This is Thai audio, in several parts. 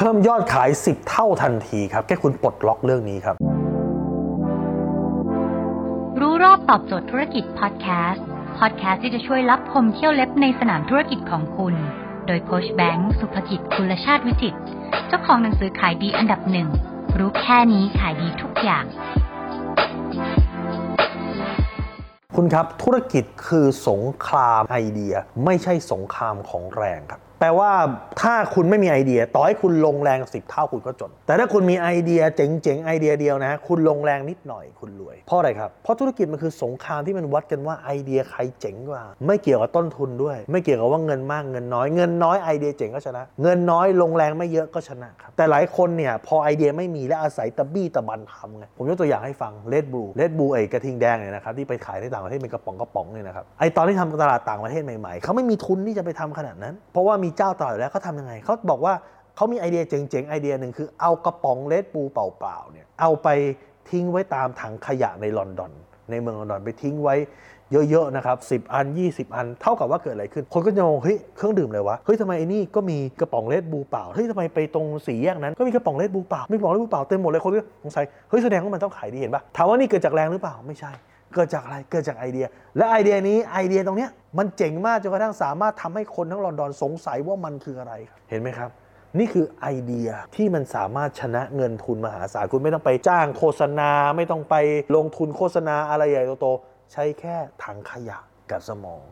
พิ่มยอดขาย 10 เท่าทันทีครับ แค่คุณปลดล็อกเรื่องนี้ครับ รู้รอบตอบโจทย์ธุรกิจพอดแคสต์ พอดแคสต์ที่จะช่วยรับพมเที่ยวเล็บในสนามธุรกิจของคุณ โดยโคชแบงค์สุภกิจคุณชาติวิจิตรเจ้าของหนังสือขายดีอันดับหนึ่ง รู้แค่นี้ขายดีทุกอย่าง คุณครับธุรกิจคือสงครามไอเดีย ไม่ใช่สงครามของแรงครับ แปลว่าถ้าคุณไม่มีไอเดีย ต่อให้คุณลงแรงสิบเท่าคุณก็จน แต่ถ้าคุณมีไอเดียเจ๋งๆไอเดียเดียวนะ คุณลงแรงนิดหน่อยคุณรวย เพราะอะไรครับ เพราะธุรกิจมันคือสงครามที่มันวัดกันว่าไอเดียใครเจ๋งกว่า ไม่เกี่ยวกับต้นทุนด้วย ไม่เกี่ยวกับว่าเงินมากเงินน้อย เงินน้อยไอเดียเจ๋งก็ชนะ เงินน้อยลงแรงไม่เยอะก็ชนะครับแต่หลายคนเนี่ยพอไอเดียไม่มีและอาศัยตะบี้ตะบันทำไงผมยกตัวอย่างให้ฟังเลดบูเลดบูไอกระทิงแดงเนี่ยนะครับที่ไปขายในต่างประเทศเป็นกระป๋องกระป๋องเนี่ยนะครับไอตอนที่ทำตลาดต่างประเทศใหม่ๆเขาไม่มีทุนที่จะไปทำขนาดนั้น เพราะว่ามีเจ้าต่ออยู่แล้วเขาทำยังไงเขาบอกว่าเขามีไอเดียเจ๋งๆไอเดียหนึ่งคือเอากระป๋อง Red Bull เปล่าๆเนี่ยเอาไปทิ้งไว้ตามถังขยะในลอนดอน ในเมืองลอนดอนไปทิ้งไว้เยอะๆนะครับ10 อัน 20 อัน เท่ากับว่าเกิดอะไรขึ้น คนก็จะมองเฮ้ยเครื่องดื่มเลยวะ เฮ้ยทำไมไอ้นี่ก็มีกระป๋อง Red Bull เปล่า เฮ้ยทำไมไปตรงสี่แยกนั้นก็มีกระป๋อง Red Bull เปล่า มีกระป๋อง Red Bull เปล่าเต็มหมดเลยคนก็สงสัย เฮ้ยแสดงว่ามันต้องขายดีเห็นปะถามว่านี่เกิดจากแรงหรือเปล่า ไม่ใช่ เกิดจากอะไรเกิดจากไอเดีย และไอเดียนี้ไอเดียตรงเนี้ยมันเจ๋งมากจนกระทั่งสามารถทำให้คนทั้งลอนดอนสงสัยว่ามันคืออะไรครับเห็นไหมครับ นี่คือไอเดียที่มันสามารถชนะเงินทุนมหาศาลคุณไม่ต้องไปจ้างโฆษณา ไม่ต้องไปลงทุนโฆษณาอะไรใหญ่โตๆใช้แค่ถังขยะกับสมอง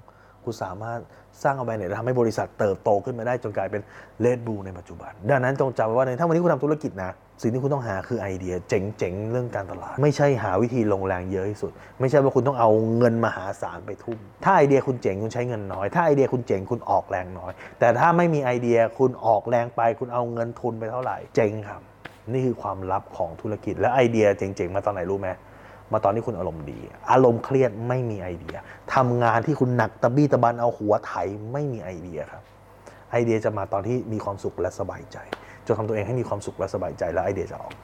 คุณสามารถสร้างเอาไปเนี่ยทำให้บริษัทเติบโตขึ้นมาได้จนกลายเป็นเลดบูในปัจจุบัน ดังนั้นจงจำไว้ว่าในถ้าวันนี้คุณทำธุรกิจนะสิ่งที่คุณต้องหาคือไอเดียเจ๋งๆ เรื่องการตลาด ไม่ใช่หาวิธีลงแรงเยอะที่สุด ไม่ใช่ว่าคุณต้องเอาเงินมหาศาลไปทุ่ม ถ้าไอเดียคุณเจ๋งคุณใช้เงินน้อย ถ้าไอเดียคุณเจ๋งคุณออกแรงน้อย แต่ถ้าไม่มีไอเดียคุณออกแรงไป คุณเอาเงินทุนไปเท่าไหร่ เจ๋งครับ นี่คือความลับของธุรกิจและไอเดียเจ๋งๆ มาตอนไหนรู้ไหม มาตอนที่คุณอารมณ์ดี อารมณ์เครียดไม่มีไอเดียทำงานที่คุณหนักตะบี้ตะบันเอาหัวไถไม่มีไอเดียครับ ไอเดียจะมาตอนที่มีความสุขและสบายใจจนทำตัวเองให้มีความสุขและสบายใจแล้วไอเดียจะออก